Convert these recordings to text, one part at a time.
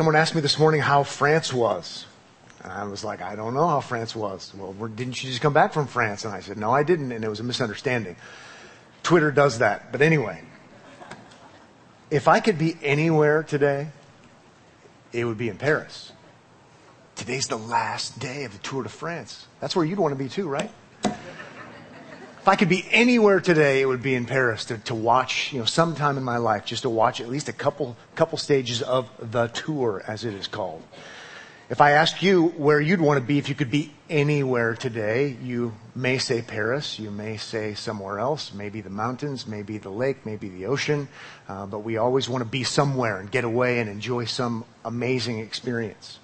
Someone asked me this morning how France was. And I was like, I don't know how France was. Well, didn't you just come back from France? And I said, no, I didn't. And it was a misunderstanding. Twitter does that. But anyway, if I could be anywhere today, it would be in Paris. Today's the last day of the Tour de France. That's where you'd want to be too, right? I could be anywhere today, it would be in Paris to, to watch, you know, sometime in my life, just to watch at least a couple, couple stages of the tour, as it is called. If I asked you where you'd want to be if you could be anywhere today, you may say Paris, you may say somewhere else, maybe the mountains, maybe the lake, maybe the ocean, uh, but we always want to be somewhere and get away and enjoy some amazing experience.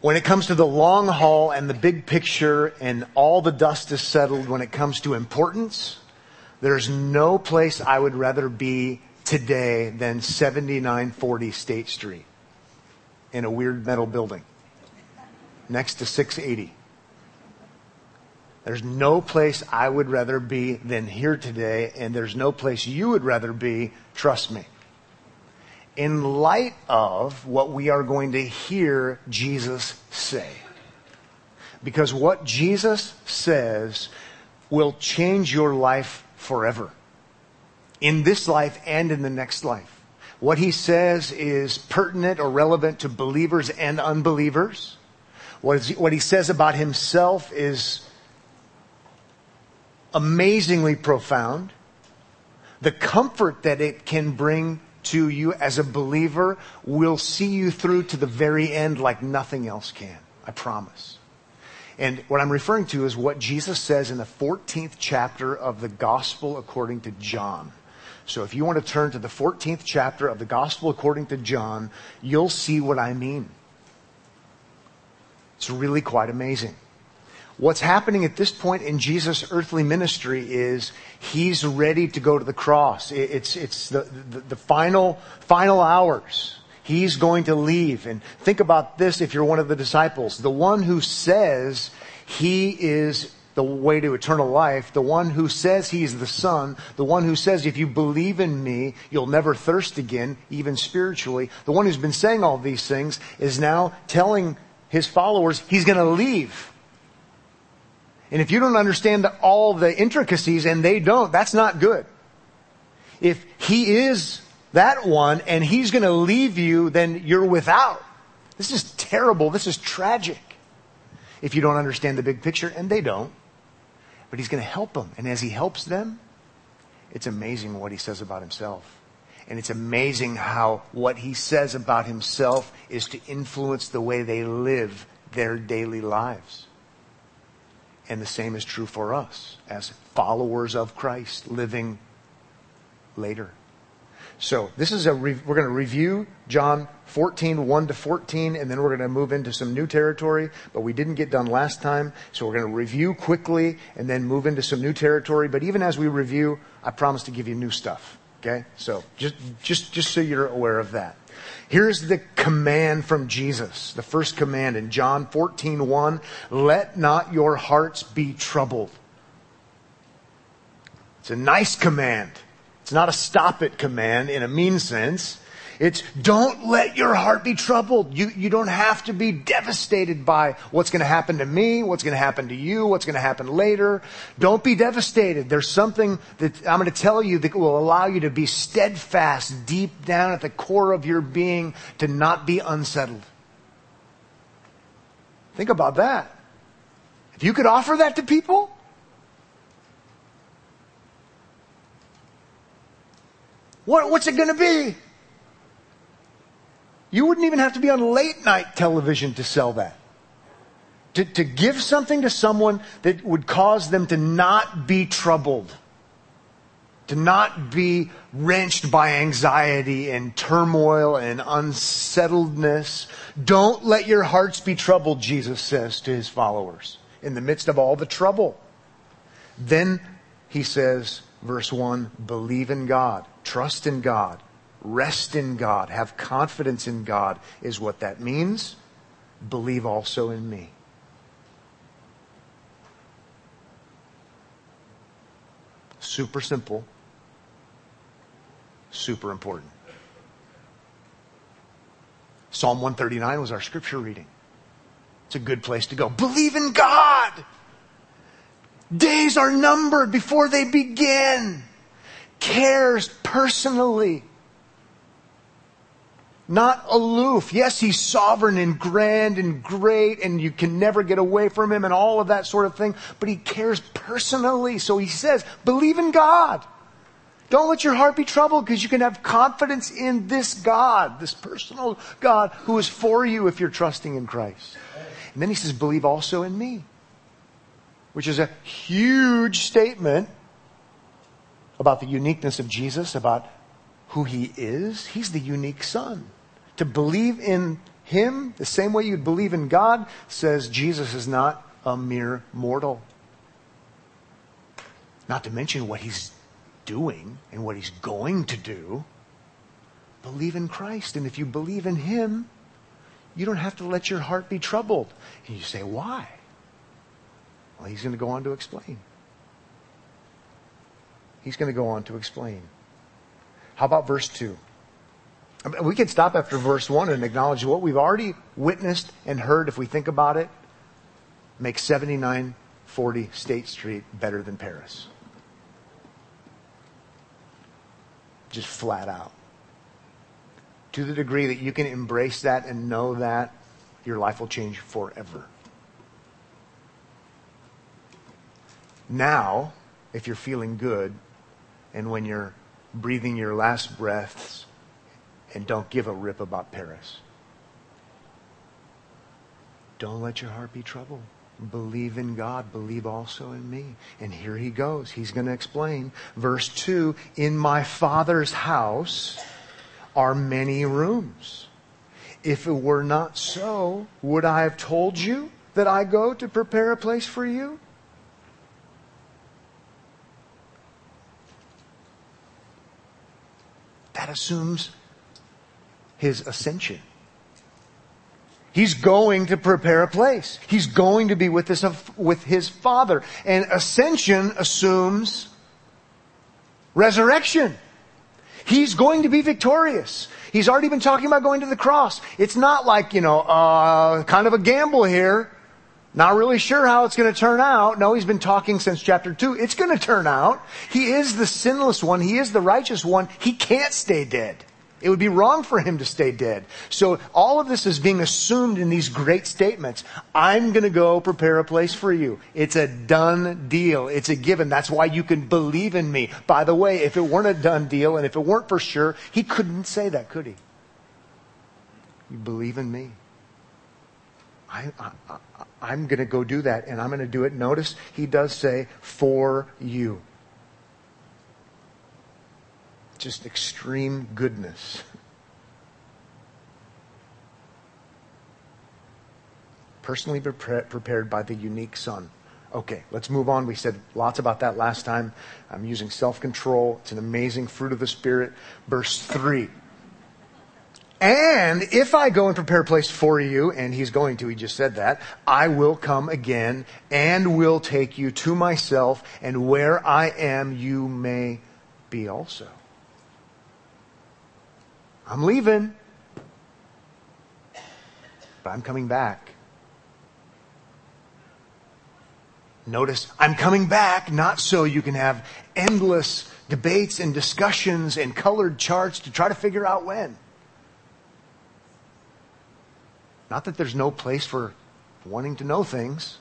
When it comes to the long haul and the big picture and all the dust is settled when it comes to importance, there's no place I would rather be today than 7940 State Street in a weird metal building next to 680. There's no place I would rather be than here today, and there's no place you would rather be, trust me in light of what we are going to hear Jesus say. Because what Jesus says will change your life forever. In this life and in the next life. What he says is pertinent or relevant to believers and unbelievers. What, is, what he says about himself is amazingly profound. The comfort that it can bring to you as a believer will see you through to the very end like nothing else can. I promise. And what I'm referring to is what Jesus says in the 14th chapter of the Gospel according to John. So if you want to turn to the 14th chapter of the Gospel according to John, you'll see what I mean. It's really quite amazing. What's happening at this point in Jesus' earthly ministry is he's ready to go to the cross. It's, it's the, the, the final, final hours. He's going to leave. And think about this if you're one of the disciples. The one who says he is the way to eternal life, the one who says he's the son, the one who says if you believe in me, you'll never thirst again, even spiritually, the one who's been saying all these things is now telling his followers he's going to leave. And if you don't understand all the intricacies and they don't, that's not good. If he is that one and he's going to leave you, then you're without. This is terrible. This is tragic. If you don't understand the big picture, and they don't. But he's going to help them. And as he helps them, it's amazing what he says about himself. And it's amazing how what he says about himself is to influence the way they live their daily lives. And the same is true for us as followers of Christ living later. So this is a, re- we're going to review John 14, 1 to 14, and then we're going to move into some new territory, but we didn't get done last time. So we're going to review quickly and then move into some new territory. But even as we review, I promise to give you new stuff. Okay? So just, just, just so you're aware of that. Here's the command from Jesus. The first command in John 14, 1. Let not your hearts be troubled. It's a nice command. It's not a stop it command in a mean sense. It's don't let your heart be troubled. You, you don't have to be devastated by what's going to happen to me, what's going to happen to you, what's going to happen later. Don't be devastated. There's something that I'm going to tell you that will allow you to be steadfast deep down at the core of your being to not be unsettled. Think about that. If you could offer that to people, what, what's it going to be? You wouldn't even have to be on late night television to sell that. To, to give something to someone that would cause them to not be troubled, to not be wrenched by anxiety and turmoil and unsettledness. Don't let your hearts be troubled, Jesus says to his followers, in the midst of all the trouble. Then he says, verse 1 believe in God, trust in God, Rest in God, have confidence in God is what that means. Believe also in me. Super simple, super important. Psalm 139 was our scripture reading. It's a good place to go. Believe in God. Days are numbered before they begin. Cares personally. Not aloof. Yes, he's sovereign and grand and great and you can never get away from him and all of that sort of thing, but he cares personally. So he says, believe in God. Don't let your heart be troubled because you can have confidence in this God, this personal God who is for you if you're trusting in Christ. And then he says, believe also in me which is a huge statement about the uniqueness of Jesus, about who he is. He's the unique son. To believe in him the same way you'd believe in God says Jesus is not a mere mortal. Not to mention what he's doing and what he's going to do. Believe in Christ. And if you believe in him, you don't have to let your heart be troubled. And you say, why? Well, he's going to go on to explain. He's going to go on to explain. How about verse 2? We can stop after verse 1 and acknowledge what we've already witnessed and heard, if we think about it, make 7940 State Street better than Paris. Just flat out. To the degree that you can embrace that and know that, your life will change forever. Now, if you're feeling good, and when you're breathing your last breaths, and don't give a rip about Paris. Don't let your heart be troubled. Believe in God. Believe also in me. And here he goes. He's going to explain. Verse 2 In my Father's house are many rooms. If it were not so, would I have told you that I go to prepare a place for you? That assumes his ascension. He's going to prepare a place. He's going to be with his, with his Father. And ascension assumes resurrection. He's going to be victorious. He's already been talking about going to the cross. It's not like, you know, uh, kind of a gamble here. Not really sure how it's going to turn out. No, he's been talking since chapter 2. It's going to turn out. He is the sinless one. He is the righteous one. He can't stay dead. It would be wrong for him to stay dead. So all of this is being assumed in these great statements. I'm going to go prepare a place for you. It's a done deal. It's a given. That's why you can believe in me. By the way, if it weren't a done deal and if it weren't for sure, he couldn't say that, could he? You believe in me. I, I, I'm going to go do that and I'm going to do it. Notice he does say, for you. Just extreme goodness. Personally prepared by the unique Son. Okay, let's move on. We said lots about that last time. I'm using self control. It's an amazing fruit of the Spirit. Verse 3. And if I go and prepare a place for you, and he's going to, he just said that, I will come again and will take you to myself, and where I am, you may be also. I'm leaving, but I'm coming back. Notice, I'm coming back not so you can have endless debates and discussions and colored charts to try to figure out when. Not that there's no place for wanting to know things.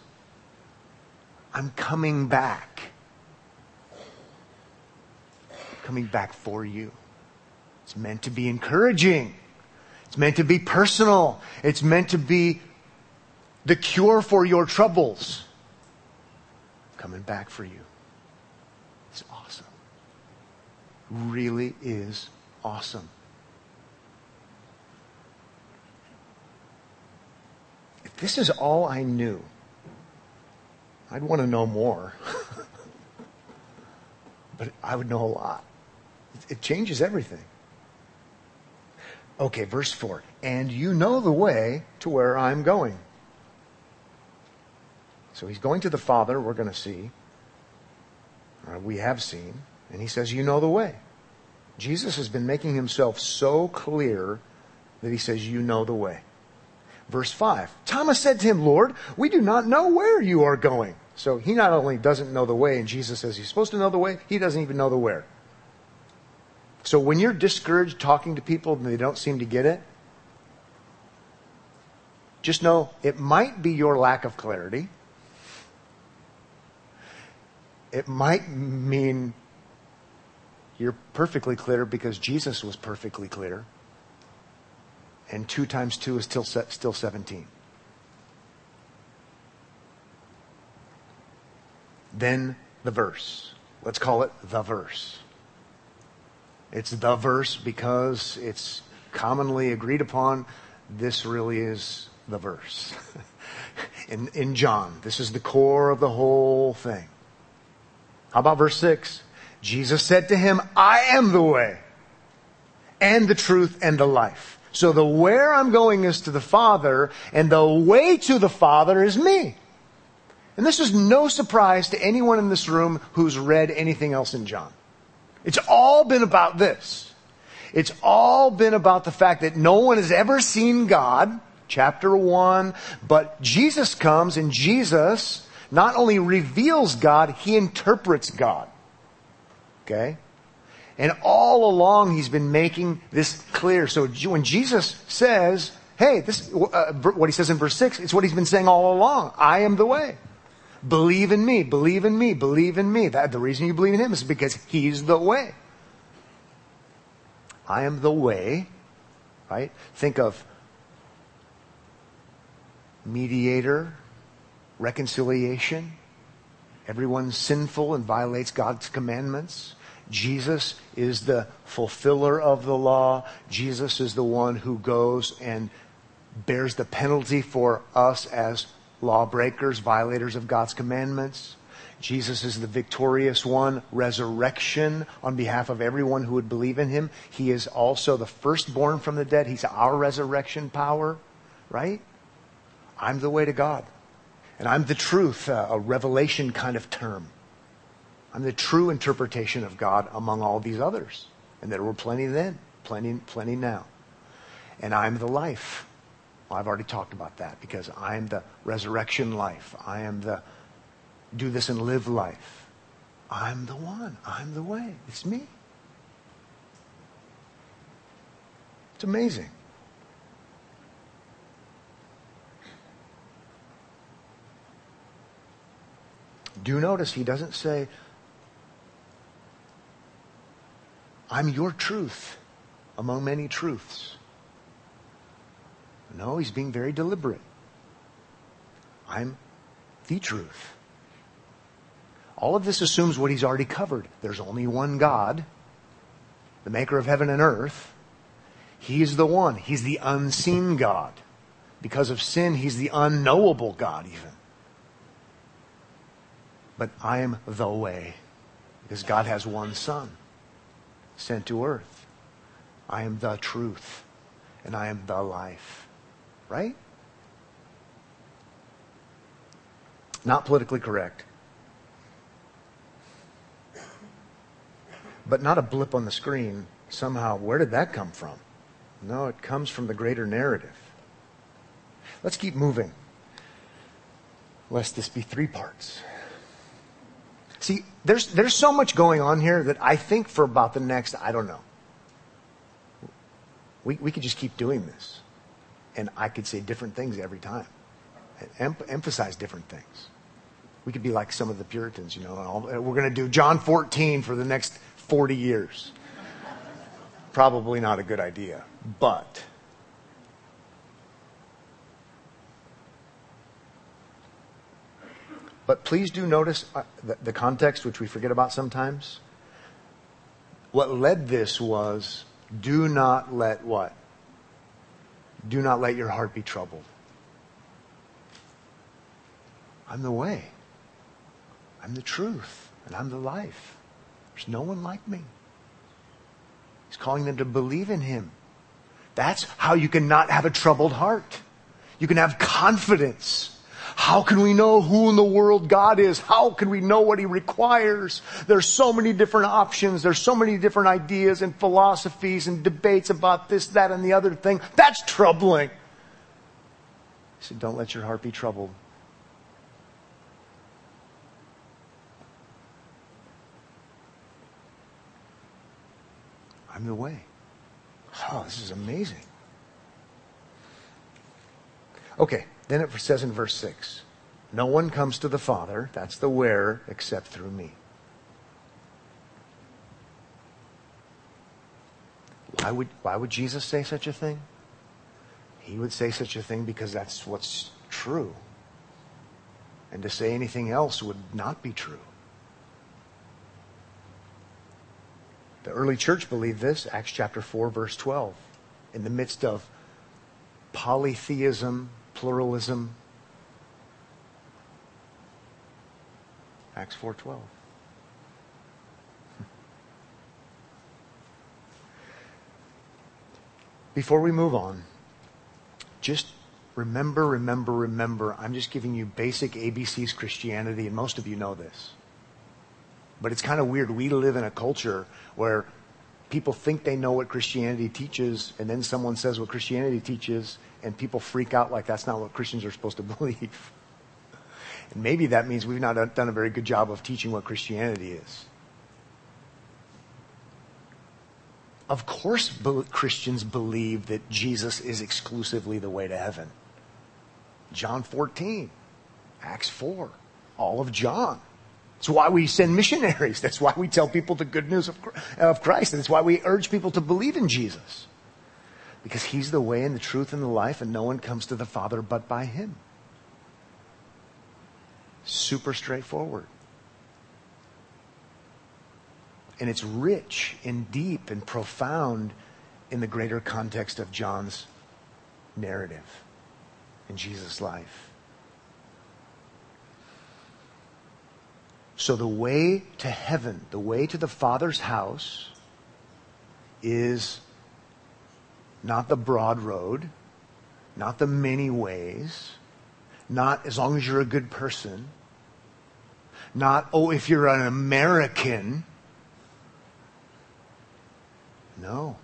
I'm coming back. coming back for you. It's meant to be encouraging. It's meant to be personal. It's meant to be the cure for your troubles. coming back for you. It's awesome. Really is awesome. If this is all I knew, I'd want to know more. but I would know a lot. It changes everything. Okay, verse 4. And you know the way to where I'm going. So he's going to the Father, we're going to see. Uh, we have seen. And he says, You know the way. Jesus has been making himself so clear that he says, You know the way. Verse 5 Thomas said to him, Lord, we do not know where you are going. So he not only doesn't know the way, and Jesus says he's supposed to know the way, he doesn't even know the where. So when you're discouraged talking to people and they don't seem to get it, just know it might be your lack of clarity. It might mean you're perfectly clear because Jesus was perfectly clear. And two times two is still, still 17. Then the verse. Let's call it the verse. It's the verse because it's commonly agreed upon. This really is the verse. in, in John, this is the core of the whole thing. How about verse 6? Jesus said to him, I am the way and the truth and the life. So the where I'm going is to the Father and the way to the Father is me. And this is no surprise to anyone in this room who's read anything else in John. It's all been about this. It's all been about the fact that no one has ever seen God, chapter 1, but Jesus comes and Jesus not only reveals God, he interprets God. Okay? And all along he's been making this clear. So when Jesus says, hey, this, uh, what he says in verse 6, it's what he's been saying all along. I am the way. Believe in me, believe in me, believe in me. That, the reason you believe in him is because he's the way. I am the way, right? Think of mediator, reconciliation. Everyone's sinful and violates God's commandments. Jesus is the fulfiller of the law. Jesus is the one who goes and bears the penalty for us as lawbreakers, violators of God's commandments. Jesus is the victorious one, resurrection on behalf of everyone who would believe in him. He is also the firstborn from the dead. He's our resurrection power, right? I'm the way to God. And I'm the truth, uh, a revelation kind of term. I'm the true interpretation of God among all these others. And there were plenty then, plenty, plenty now. And I'm the life. Well, I've already talked about that because I am the resurrection life. I am the do this and live life. I'm the one. I'm the way. It's me. It's amazing. Do notice he doesn't say, I'm your truth among many truths. No, he's being very deliberate. I'm the truth. All of this assumes what he's already covered. There's only one God, the maker of heaven and earth. He's the one. He's the unseen God. Because of sin, he's the unknowable God, even. But I am the way. Because God has one Son sent to earth. I am the truth. And I am the life. Right? Not politically correct. But not a blip on the screen. Somehow, where did that come from? No, it comes from the greater narrative. Let's keep moving, lest this be three parts. See, there's, there's so much going on here that I think for about the next, I don't know. We, we could just keep doing this and I could say different things every time, em- emphasize different things. We could be like some of the Puritans, you know. We're going to do John 14 for the next 40 years. Probably not a good idea, but. But please do notice uh, the context, which we forget about sometimes. What led this was do not let what? Do not let your heart be troubled. I'm the way. I'm the truth. And I'm the life. There's no one like me. He's calling them to believe in him. That's how you can not have a troubled heart. You can have confidence. How can we know who in the world God is? How can we know what He requires? There's so many different options. There's so many different ideas and philosophies and debates about this, that, and the other thing. That's troubling. He said, don't let your heart be troubled. I'm the way. Oh, this is amazing. Okay, then it says in verse 6 No one comes to the Father, that's the where, except through me. Why would, why would Jesus say such a thing? He would say such a thing because that's what's true. And to say anything else would not be true. The early church believed this, Acts chapter 4, verse 12. In the midst of polytheism, pluralism. Acts 4:12. Before we move on, just remember, remember, remember, I'm just giving you basic ABC's Christianity, and most of you know this. But it's kind of weird. We live in a culture where people think they know what Christianity teaches, and then someone says what Christianity teaches, and people freak out like that's not what Christians are supposed to believe. And maybe that means we've not done a very good job of teaching what Christianity is. Of course, Christians believe that Jesus is exclusively the way to heaven. John 14, Acts 4, all of John. That's why we send missionaries. That's why we tell people the good news of, of Christ. That's why we urge people to believe in Jesus. Because he's the way and the truth and the life, and no one comes to the Father but by him. Super straightforward. And it's rich and deep and profound in the greater context of John's narrative in Jesus' life. So the way to heaven, the way to the Father's house is not the broad road, not the many ways, not as long as you're a good person, not, oh, if you're an American. No.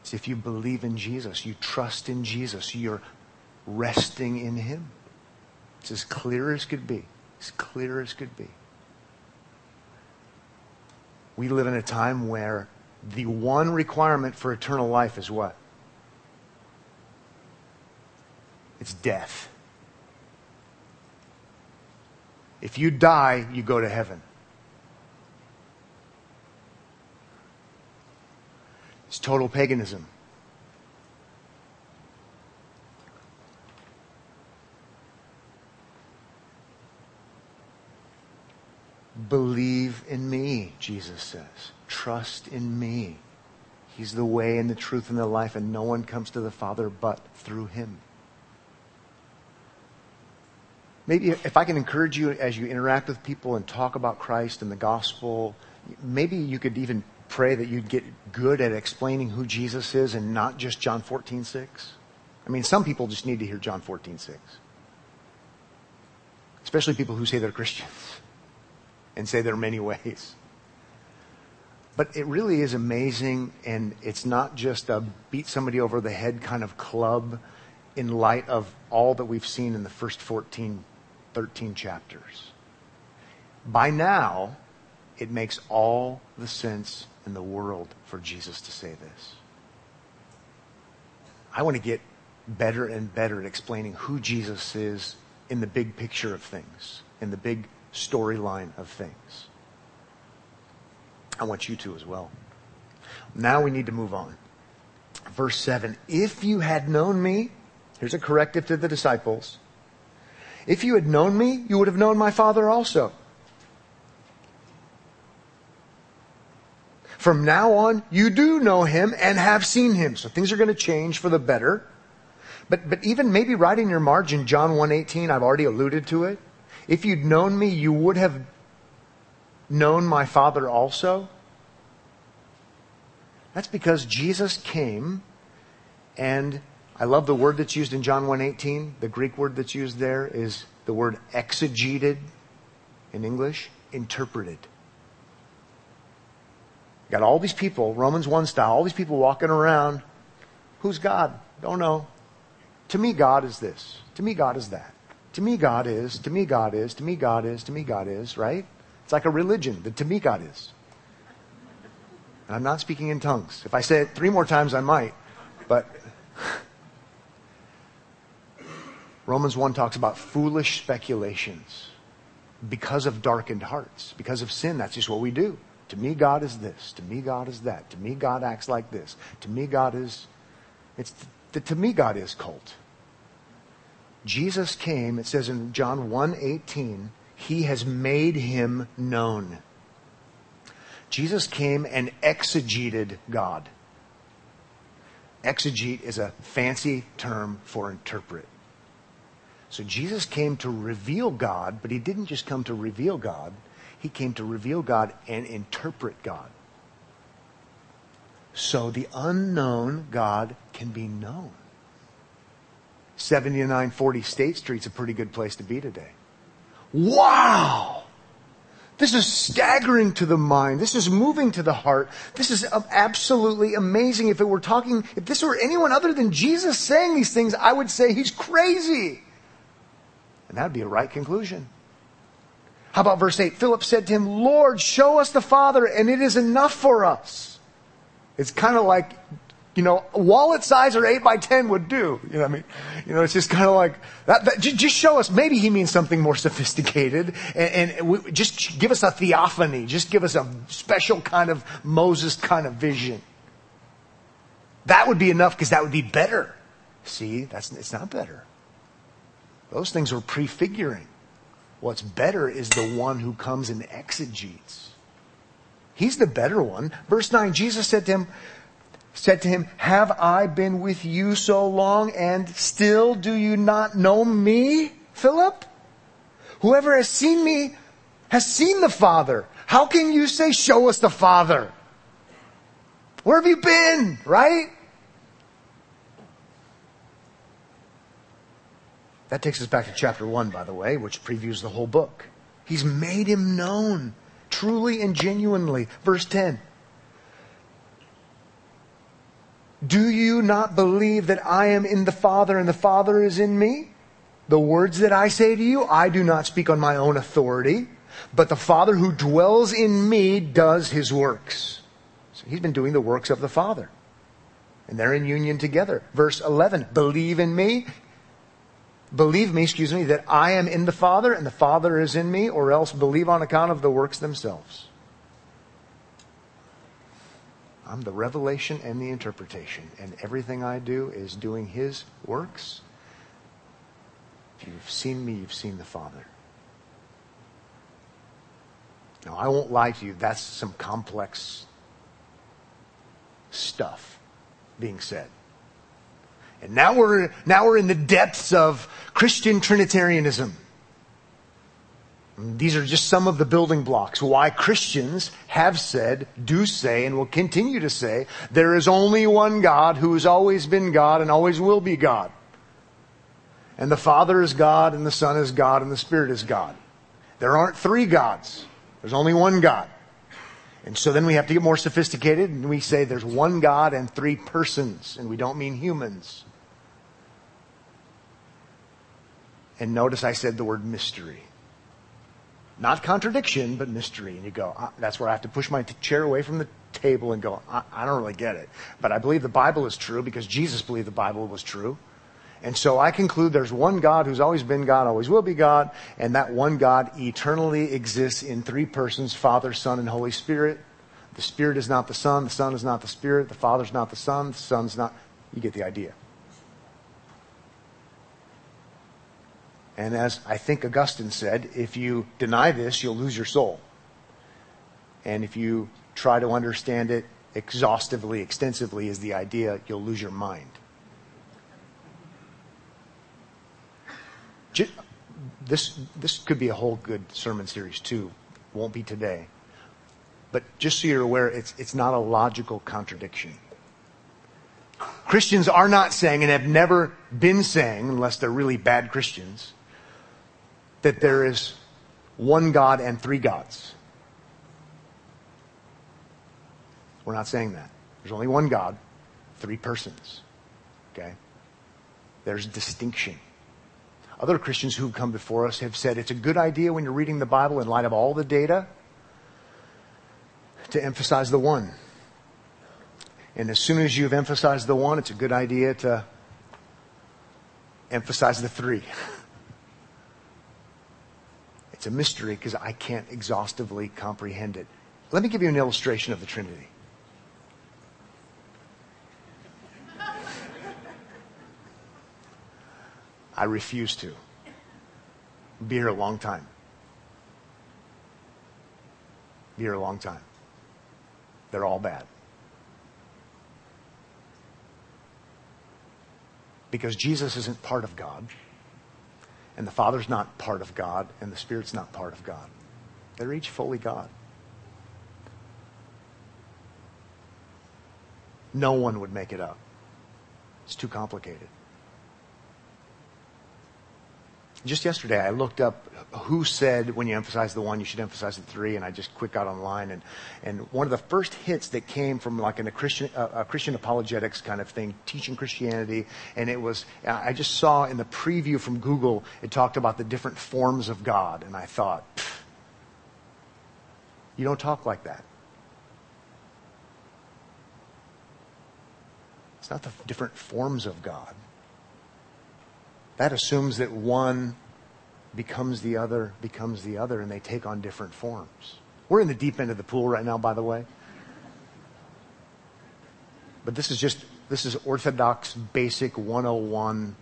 It's if you believe in Jesus, you trust in Jesus, you're resting in Him. It's as clear as could be. As clear as could be. We live in a time where the one requirement for eternal life is what? It's death. If you die, you go to heaven. It's total paganism. Believe in me, Jesus says. Trust in me. He's the way and the truth and the life, and no one comes to the Father but through him. Maybe if I can encourage you as you interact with people and talk about Christ and the gospel, maybe you could even pray that you'd get good at explaining who Jesus is and not just John 14, 6. I mean, some people just need to hear John 14, 6. Especially people who say they're Christians and say there are many ways. But it really is amazing, and it's not just a beat somebody over the head kind of club in light of all that we've seen in the first 14, 13 chapters. By now, it makes all the sense in the world for Jesus to say this. I want to get better and better at explaining who Jesus is in the big picture of things, in the big storyline of things. I want you to as well. Now we need to move on. Verse 7 If you had known me, here's a corrective to the disciples. If you had known me, you would have known my Father also. From now on, you do know him and have seen him. So things are going to change for the better. But, but even maybe right in your margin, John 1.18, I've already alluded to it. If you'd known me, you would have known my Father also. That's because Jesus came and I love the word that's used in John 1:18. The Greek word that's used there is The word exegeted in English, interpreted. Got all these people, Romans 1 style, all these people walking around. Who's God? Don't know. To me, God is this. To me, God is that. To me, God is. To me, God is. To me, God is. To me, God is, right? It's like a religion. The to me, God is. And I'm not speaking in tongues. If I say it three more times, I might. But Romans 1 talks about foolish speculations because of darkened hearts, because of sin. That's just what we do. To me, God is this. To me, God is that. To me, God acts like this. To me, God is. It's the to me, God is cult. Jesus came, it says in John 1 18, he has made him known. Jesus came and exegeted God. Exegete is a fancy term for interpret. So Jesus came to reveal God, but he didn't just come to reveal God. He came to reveal God and interpret God. So the unknown God can be known. 7940 State Street's a pretty good place to be today. Wow! This is staggering to the mind. This is moving to the heart. This is absolutely amazing. If it were talking, if this were anyone other than Jesus saying these things, I would say he's crazy. And that would be a right conclusion. How about verse 8? Philip said to him, Lord, show us the Father, and it is enough for us. It's kind of like you know, wallet size or 8 by 10 would do. You know I mean? You know, it's just kind of like, that, that, just show us, maybe he means something more sophisticated, and, and we, just give us a theophany, just give us a special kind of Moses kind of vision. That would be enough because that would be better. See, that's, it's not better. Those things are prefiguring. What's better is the one who comes and exegetes. He's the better one. Verse 9, Jesus said to him, said to him, Have I been with you so long and still do you not know me, Philip? Whoever has seen me has seen the Father. How can you say, Show us the Father? Where have you been, right? That takes us back to chapter 1, by the way, which previews the whole book. He's made him known, truly and genuinely. Verse 10. Do you not believe that I am in the Father and the Father is in me? The words that I say to you, I do not speak on my own authority, but the Father who dwells in me does his works. So he's been doing the works of the Father. And they're in union together. Verse 11, believe in me. Believe me, excuse me, that I am in the Father and the Father is in me, or else believe on account of the works themselves. I'm the revelation and the interpretation, and everything I do is doing His works. If you've seen me, you've seen the Father. Now, I won't lie to you, that's some complex stuff being said. And now we're, now we're in the depths of Christian Trinitarianism. These are just some of the building blocks why Christians have said, do say, and will continue to say, there is only one God who has always been God and always will be God. And the Father is God, and the Son is God, and the Spirit is God. There aren't three gods. There's only one God. And so then we have to get more sophisticated, and we say there's one God and three persons, and we don't mean humans. And notice I said the word mystery. Not contradiction, but mystery. And you go, uh, that's where I have to push my t- chair away from the table and go, I, I don't really get it. But I believe the Bible is true because Jesus believed the Bible was true. And so I conclude there's one God who's always been God, always will be God, and that one God eternally exists in three persons Father, Son, and Holy Spirit. The Spirit is not the Son, the Son is not the Spirit, the Father's not the Son, the Son's not. You get the idea. And as I think Augustine said, if you deny this, you'll lose your soul. And if you try to understand it exhaustively, extensively, is the idea, you'll lose your mind. This, this could be a whole good sermon series too. Won't be today. But just so you're aware, it's, it's not a logical contradiction. Christians are not saying and have never been saying, unless they're really bad Christians, that there is one God and three gods. We're not saying that. There's only one God, three persons. Okay? There's distinction. Other Christians who've come before us have said it's a good idea when you're reading the Bible in light of all the data to emphasize the one. And as soon as you've emphasized the one, it's a good idea to emphasize the three. It's a mystery because I can't exhaustively comprehend it. Let me give you an illustration of the Trinity. I refuse to. Be here a long time. Be here a long time. They're all bad. Because Jesus isn't part of God, and the Father's not part of God, and the Spirit's not part of God. They're each fully God. No one would make it up. It's too complicated. Just yesterday, I looked up who said when you emphasize the one, you should emphasize the three, and I just quick got online, and and one of the first hits that came from like a Christian a Christian apologetics kind of thing, teaching Christianity, and it was I just saw in the preview from Google it talked about the different forms of God, and I thought, you don't talk like that. It's not the different forms of God. That assumes that one becomes the other, becomes the other, and they take on different forms. We're in the deep end of the pool right now, by the way. But this is just, this is Orthodox basic 101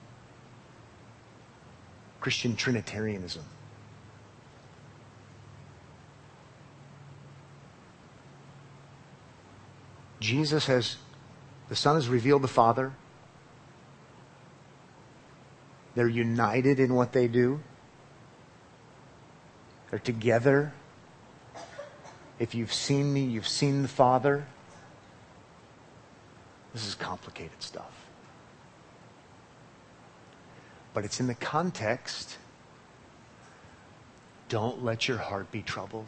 Christian Trinitarianism. Jesus has, the Son has revealed the Father. They're united in what they do. They're together. If you've seen me, you've seen the Father. This is complicated stuff. But it's in the context. Don't let your heart be troubled.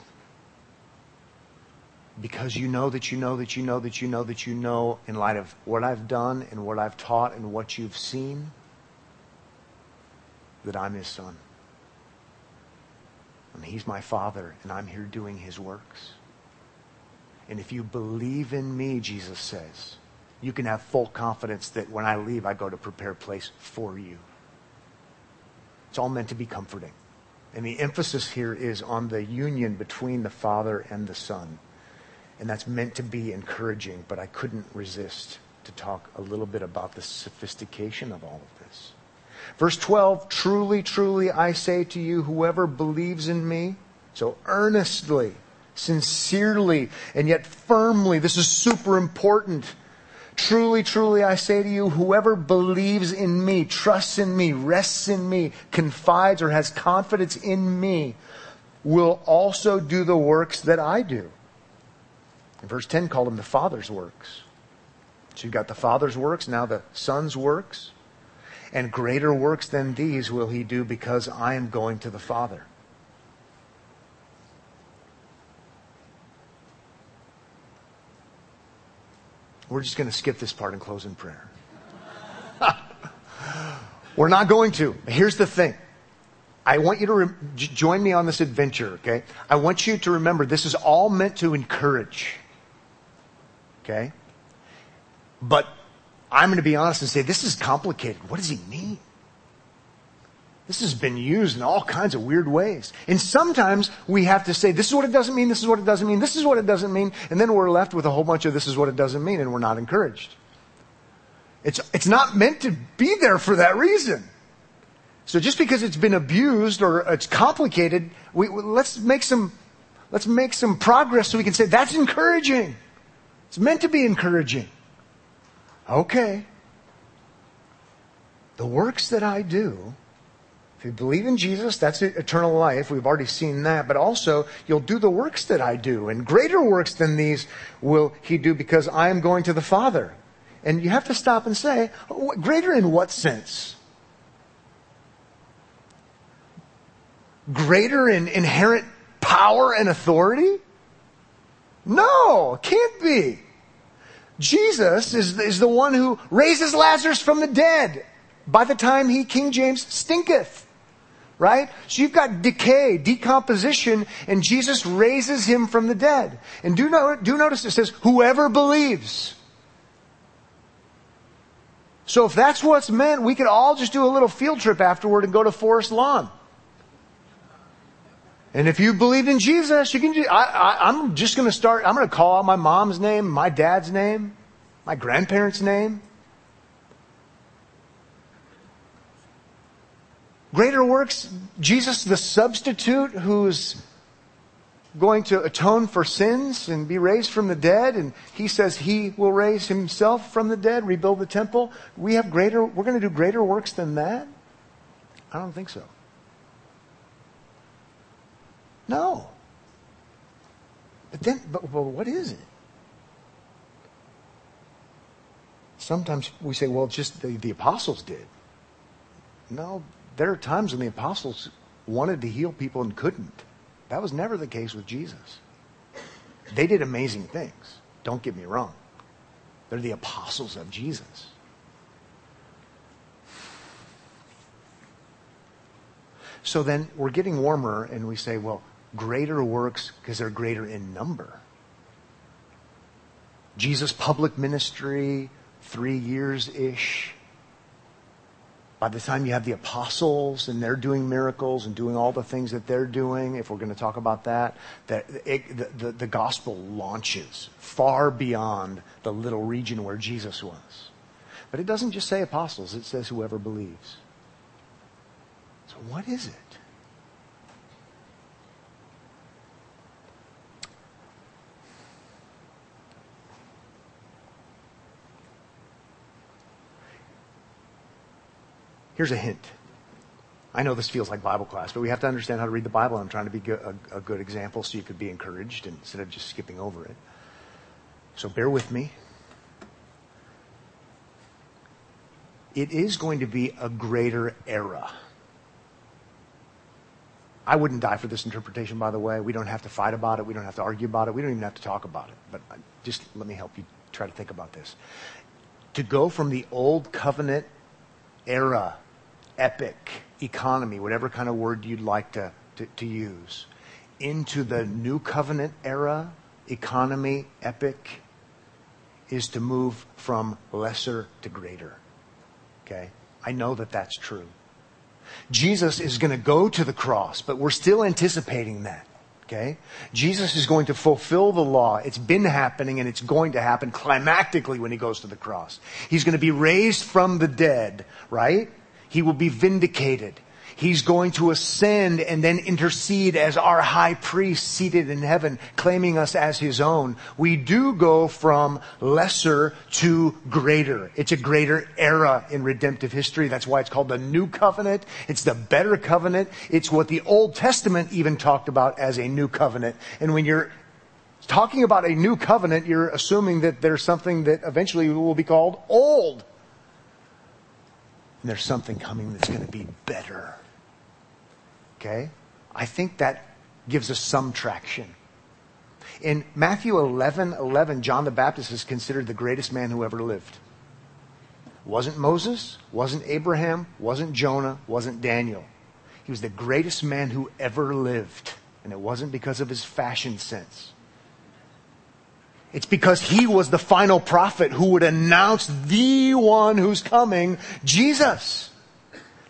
Because you know that you know that you know that you know that you know, in light of what I've done and what I've taught and what you've seen that I'm his son. And he's my father, and I'm here doing his works. And if you believe in me, Jesus says, you can have full confidence that when I leave, I go to prepare a place for you. It's all meant to be comforting. And the emphasis here is on the union between the Father and the Son. And that's meant to be encouraging, but I couldn't resist to talk a little bit about the sophistication of all of. Verse 12, truly, truly, I say to you, whoever believes in me, so earnestly, sincerely, and yet firmly, this is super important. Truly, truly, I say to you, whoever believes in me, trusts in me, rests in me, confides or has confidence in me, will also do the works that I do. And verse 10 called them the Father's works. So you've got the Father's works, now the Son's works. And greater works than these will he do because I am going to the Father. We're just going to skip this part and close in prayer. We're not going to. Here's the thing. I want you to re- join me on this adventure, okay? I want you to remember this is all meant to encourage. Okay? But I'm going to be honest and say this is complicated. What does he mean? This has been used in all kinds of weird ways. And sometimes we have to say, this is what it doesn't mean, this is what it doesn't mean, this is what it doesn't mean, and then we're left with a whole bunch of this is what it doesn't mean, and we're not encouraged. It's, it's not meant to be there for that reason. So just because it's been abused or it's complicated, we, let's make some, let's make some progress so we can say that's encouraging. It's meant to be encouraging. Okay. The works that I do, if you believe in Jesus, that's eternal life. We've already seen that. But also, you'll do the works that I do. And greater works than these will he do because I am going to the Father. And you have to stop and say, greater in what sense? greater in inherent power and authority? No, can't be. Jesus is, is the one who raises Lazarus from the dead by the time he, King James, stinketh. Right? So you've got decay, decomposition, and Jesus raises him from the dead. And do, know, do notice it says, whoever believes. So if that's what's meant, we could all just do a little field trip afterward and go to Forest Lawn. And if you believed in Jesus, you can. Do, I, am just going to start. I'm going to call out my mom's name, my dad's name, my grandparents' name. Greater works. Jesus, the substitute, who's going to atone for sins and be raised from the dead, and he says he will raise himself from the dead, rebuild the temple. We have greater. We're going to do greater works than that. I don't think so. No. But then, but, but what is it? Sometimes we say, well, just the, the apostles did. No, there are times when the apostles wanted to heal people and couldn't. That was never the case with Jesus. They did amazing things. Don't get me wrong. They're the apostles of Jesus. So then we're getting warmer and we say, well, greater works because they're greater in number. Jesus' public ministry, three years ish. By the time you have the apostles and they're doing miracles and doing all the things that they're doing, if we're going to talk about that, that it, the, the, the gospel launches far beyond the little region where Jesus was. But it doesn't just say apostles, it says whoever believes. So what is it? Here's a hint. I know this feels like Bible class, but we have to understand how to read the Bible. I'm trying to be a, a good example so you could be encouraged instead of just skipping over it. So bear with me. It is going to be a greater era. I wouldn't die for this interpretation, by the way. We don't have to fight about it. We don't have to argue about it. We don't even have to talk about it. But uh, just let me help you try to think about this. To go from the old covenant era epoch economy, whatever kind of word you'd like to, to, to use, into the new covenant era economy epoch is to move from lesser to greater. Okay? I know that that's true. Jesus is going to go to the cross, but we're still anticipating that. Okay? Jesus is going to fulfill the law. It's been happening and it's going to happen climactically when he goes to the cross. He's going to be raised from the dead, right? He will be vindicated. He's going to ascend and then intercede as our high priest seated in heaven, claiming us as his own. We do go from lesser to greater. It's a greater era in redemptive history. That's why it's called the new covenant. It's the better covenant. It's what the Old Testament even talked about as a new covenant. And when you're talking about a new covenant, you're assuming that there's something that eventually will be called old. And there's something coming that's going to be better. Okay? I think that gives us some traction. In Matthew 11, 11, John the Baptist is considered the greatest man who ever lived. Wasn't Moses, wasn't Abraham, wasn't Jonah, wasn't Daniel. He was the greatest man who ever lived. And it wasn't because of his fashion sense. It's because he was the final prophet who would announce the one who's coming, Jesus.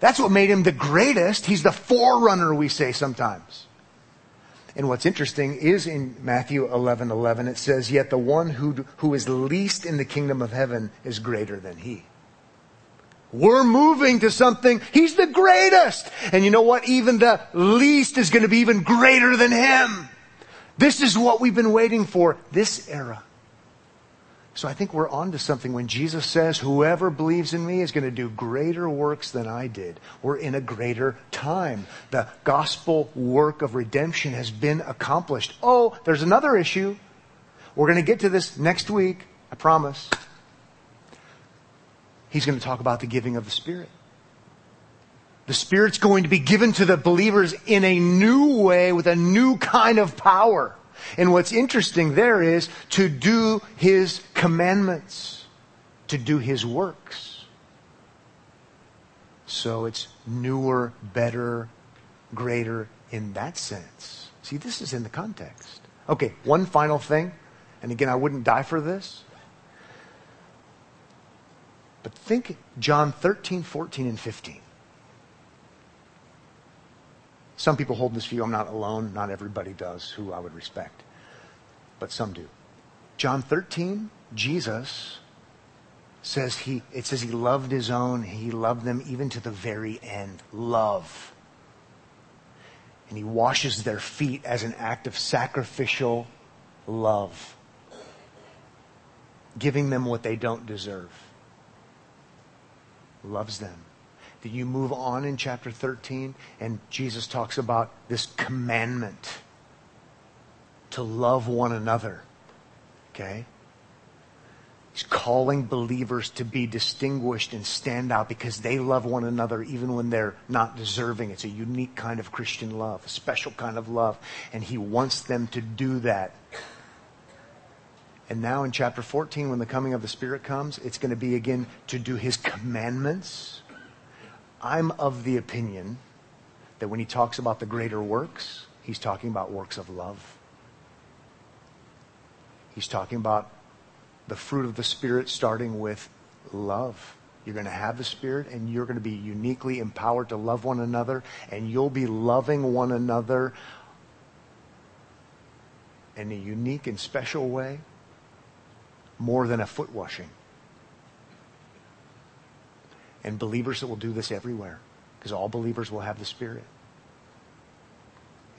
That's what made him the greatest. He's the forerunner, we say sometimes. And what's interesting is in Matthew 11, 11, it says, yet the one who, who is least in the kingdom of heaven is greater than he. We're moving to something. He's the greatest. And you know what? Even the least is going to be even greater than him. This is what we've been waiting for, this era. So I think we're on to something when Jesus says, whoever believes in me is going to do greater works than I did. We're in a greater time. The gospel work of redemption has been accomplished. Oh, there's another issue. We're going to get to this next week. I promise. He's going to talk about the giving of the Spirit. The Spirit's going to be given to the believers in a new way with a new kind of power. And what's interesting there is to do His commandments, to do His works. So it's newer, better, greater in that sense. See, this is in the context. Okay, one final thing, and again, I wouldn't die for this. But think John 13, 14, and 15. Some people hold this view. I'm not alone. Not everybody does, who I would respect. But some do. John 13, Jesus says he, it says he loved his own. He loved them even to the very end. Love. And he washes their feet as an act of sacrificial love. Giving them what they don't deserve. Loves them that you move on in chapter 13 and Jesus talks about this commandment to love one another. Okay? He's calling believers to be distinguished and stand out because they love one another even when they're not deserving. It's a unique kind of Christian love, a special kind of love. And he wants them to do that. And now in chapter 14, when the coming of the Spirit comes, it's going to be again to do his commandments I'm of the opinion that when he talks about the greater works, he's talking about works of love. He's talking about the fruit of the Spirit starting with love. You're going to have the Spirit and you're going to be uniquely empowered to love one another and you'll be loving one another in a unique and special way more than a foot washing and believers that will do this everywhere because all believers will have the Spirit.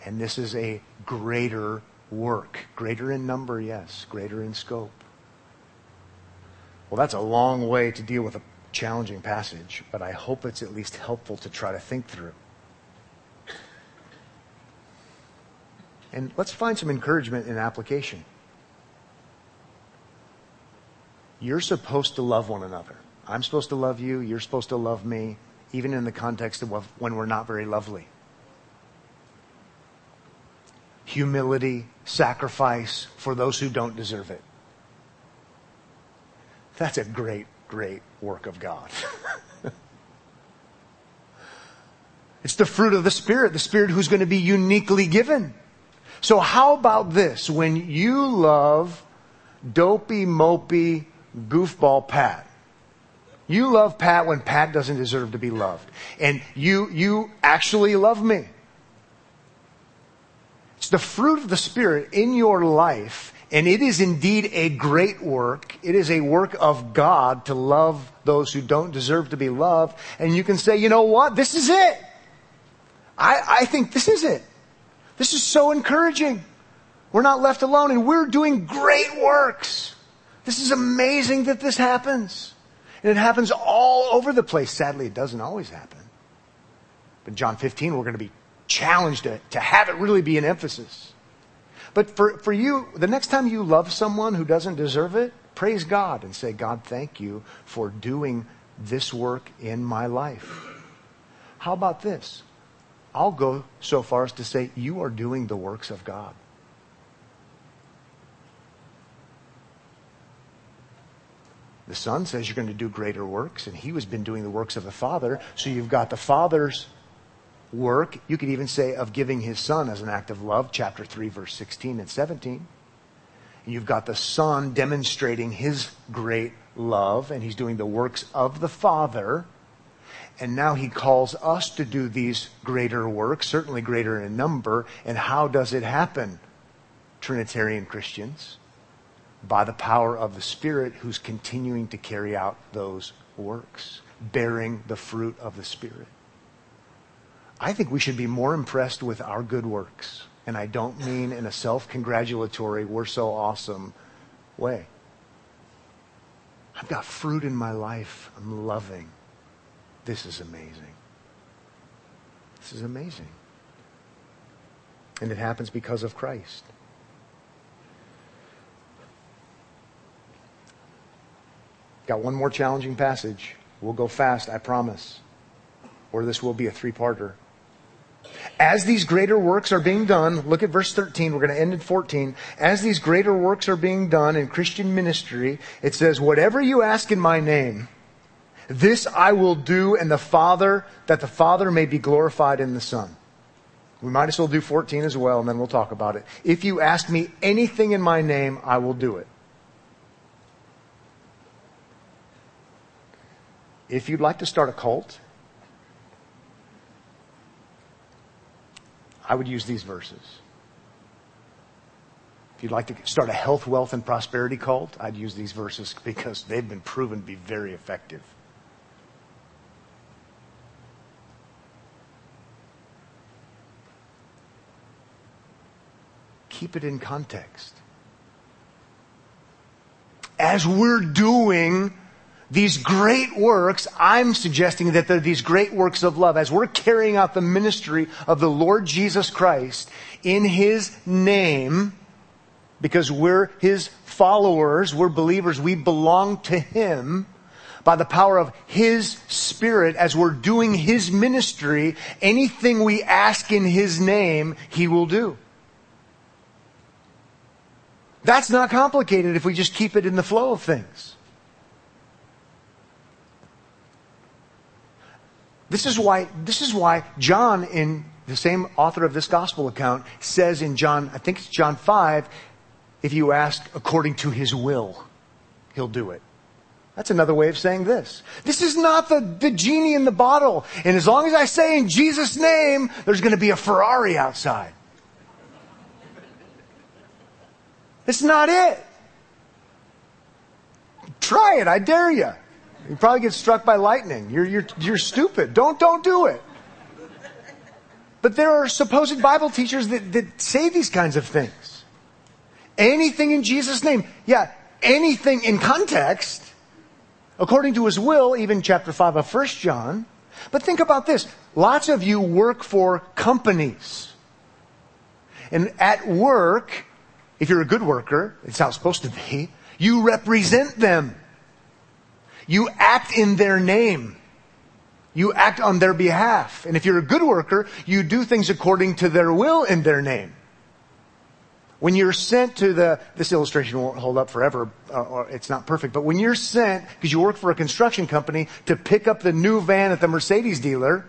And this is a greater work. Greater in number, yes. Greater in scope. Well, that's a long way to deal with a challenging passage, but I hope it's at least helpful to try to think through. And let's find some encouragement in application. You're supposed to love one another. I'm supposed to love you, you're supposed to love me, even in the context of when we're not very lovely. Humility, sacrifice for those who don't deserve it. That's a great, great work of God. it's the fruit of the Spirit, the Spirit who's going to be uniquely given. So how about this? When you love dopey, mopey, goofball Pat, you love Pat when Pat doesn't deserve to be loved. And you, you actually love me. It's the fruit of the Spirit in your life, and it is indeed a great work. It is a work of God to love those who don't deserve to be loved. And you can say, you know what? This is it. I, I think this is it. This is so encouraging. We're not left alone and we're doing great works. This is amazing that this happens. And it happens all over the place. Sadly, it doesn't always happen. But John 15, we're going to be challenged to, to have it really be an emphasis. But for, for you, the next time you love someone who doesn't deserve it, praise God and say, God, thank you for doing this work in my life. How about this? I'll go so far as to say, you are doing the works of God. The Son says you're going to do greater works, and he has been doing the works of the Father. So you've got the Father's work. You could even say of giving his Son as an act of love, chapter 3, verse 16 and 17. You've got the Son demonstrating his great love, and he's doing the works of the Father. And now he calls us to do these greater works, certainly greater in number. And how does it happen, Trinitarian Christians? By the power of the Spirit who's continuing to carry out those works, bearing the fruit of the Spirit. I think we should be more impressed with our good works. And I don't mean in a self congratulatory, we're so awesome way. I've got fruit in my life. I'm loving. This is amazing. This is amazing. And it happens because of Christ. Got one more challenging passage. We'll go fast, I promise. or this will be a three-parter. As these greater works are being done, look at verse 13, we're going to end in 14. As these greater works are being done in Christian ministry, it says, whatever you ask in my name, this I will do and the Father, that the Father may be glorified in the Son. We might as well do 14 as well and then we'll talk about it. If you ask me anything in my name, I will do it. If you'd like to start a cult, I would use these verses. If you'd like to start a health, wealth, and prosperity cult, I'd use these verses because they've been proven to be very effective. Keep it in context. As we're doing these great works, I'm suggesting that they're these great works of love. As we're carrying out the ministry of the Lord Jesus Christ in His name, because we're His followers, we're believers, we belong to Him, by the power of His Spirit, as we're doing His ministry, anything we ask in His name, He will do. That's not complicated if we just keep it in the flow of things. This is why, this is why John in the same author of this gospel account says in John, I think it's John 5, if you ask according to his will, he'll do it. That's another way of saying this. This is not the, the genie in the bottle. And as long as I say in Jesus' name, there's going to be a Ferrari outside. It's not it. Try it, I dare you. You probably get struck by lightning. You're, you're, you're stupid. Don't, don't do it. But there are supposed Bible teachers that, that say these kinds of things. Anything in Jesus' name. Yeah, anything in context, according to his will, even chapter 5 of 1 John. But think about this. Lots of you work for companies. And at work, if you're a good worker, it's how it's supposed to be, you represent them. You act in their name. You act on their behalf. And if you're a good worker, you do things according to their will in their name. When you're sent to the, this illustration won't hold up forever, uh, or it's not perfect, but when you're sent, because you work for a construction company, to pick up the new van at the Mercedes dealer,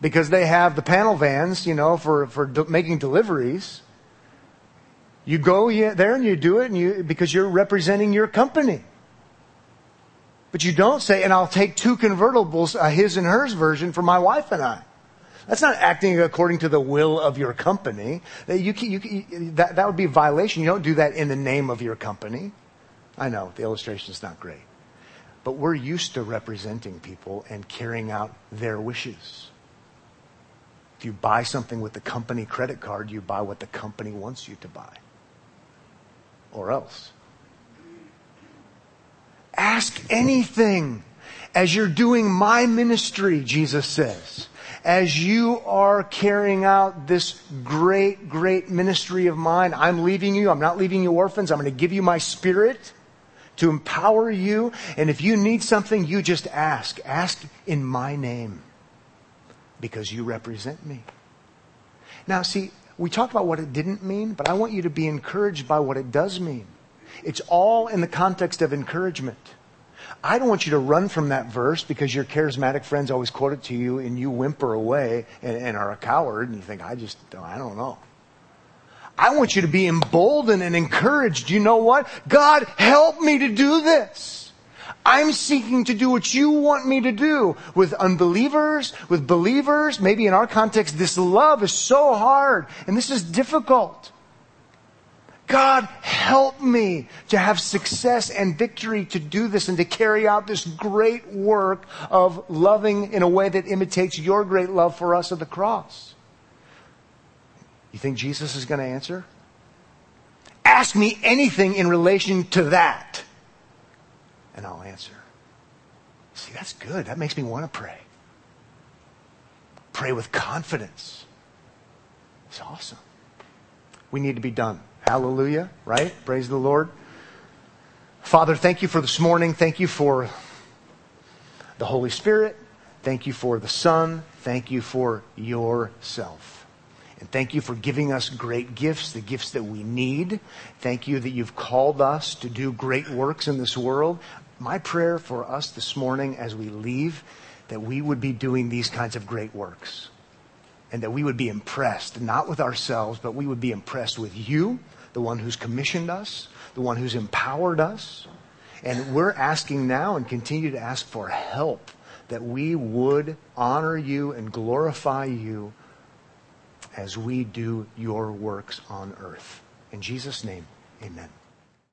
because they have the panel vans, you know, for, for making deliveries, you go there and you do it and you, because you're representing your company. But you don't say, and I'll take two convertibles, a his and hers version for my wife and I. That's not acting according to the will of your company. Uh, you, you, that, that would be a violation. You don't do that in the name of your company. I know, the illustration is not great. But we're used to representing people and carrying out their wishes. If you buy something with the company credit card, you buy what the company wants you to buy. Or else. Ask anything as you're doing my ministry, Jesus says. As you are carrying out this great, great ministry of mine, I'm leaving you. I'm not leaving you orphans. I'm going to give you my spirit to empower you. And if you need something, you just ask. Ask in my name because you represent me. Now, see, we talked about what it didn't mean, but I want you to be encouraged by what it does mean. It's all in the context of encouragement. I don't want you to run from that verse because your charismatic friends always quote it to you and you whimper away and, and are a coward and you think, I just, I don't know. I want you to be emboldened and encouraged. You know what? God, help me to do this. I'm seeking to do what you want me to do with unbelievers, with believers. Maybe in our context, this love is so hard and this is difficult. God, help me to have success and victory to do this and to carry out this great work of loving in a way that imitates your great love for us at the cross. You think Jesus is going to answer? Ask me anything in relation to that, and I'll answer. See, that's good. That makes me want to pray. Pray with confidence. It's awesome. We need to be done. Hallelujah, right? Praise the Lord. Father, thank you for this morning. Thank you for the Holy Spirit. Thank you for the Son. Thank you for yourself. And thank you for giving us great gifts, the gifts that we need. Thank you that you've called us to do great works in this world. My prayer for us this morning as we leave, that we would be doing these kinds of great works. And that we would be impressed, not with ourselves, but we would be impressed with you, the one who's commissioned us, the one who's empowered us. And we're asking now and continue to ask for help that we would honor you and glorify you as we do your works on earth. In Jesus' name, amen.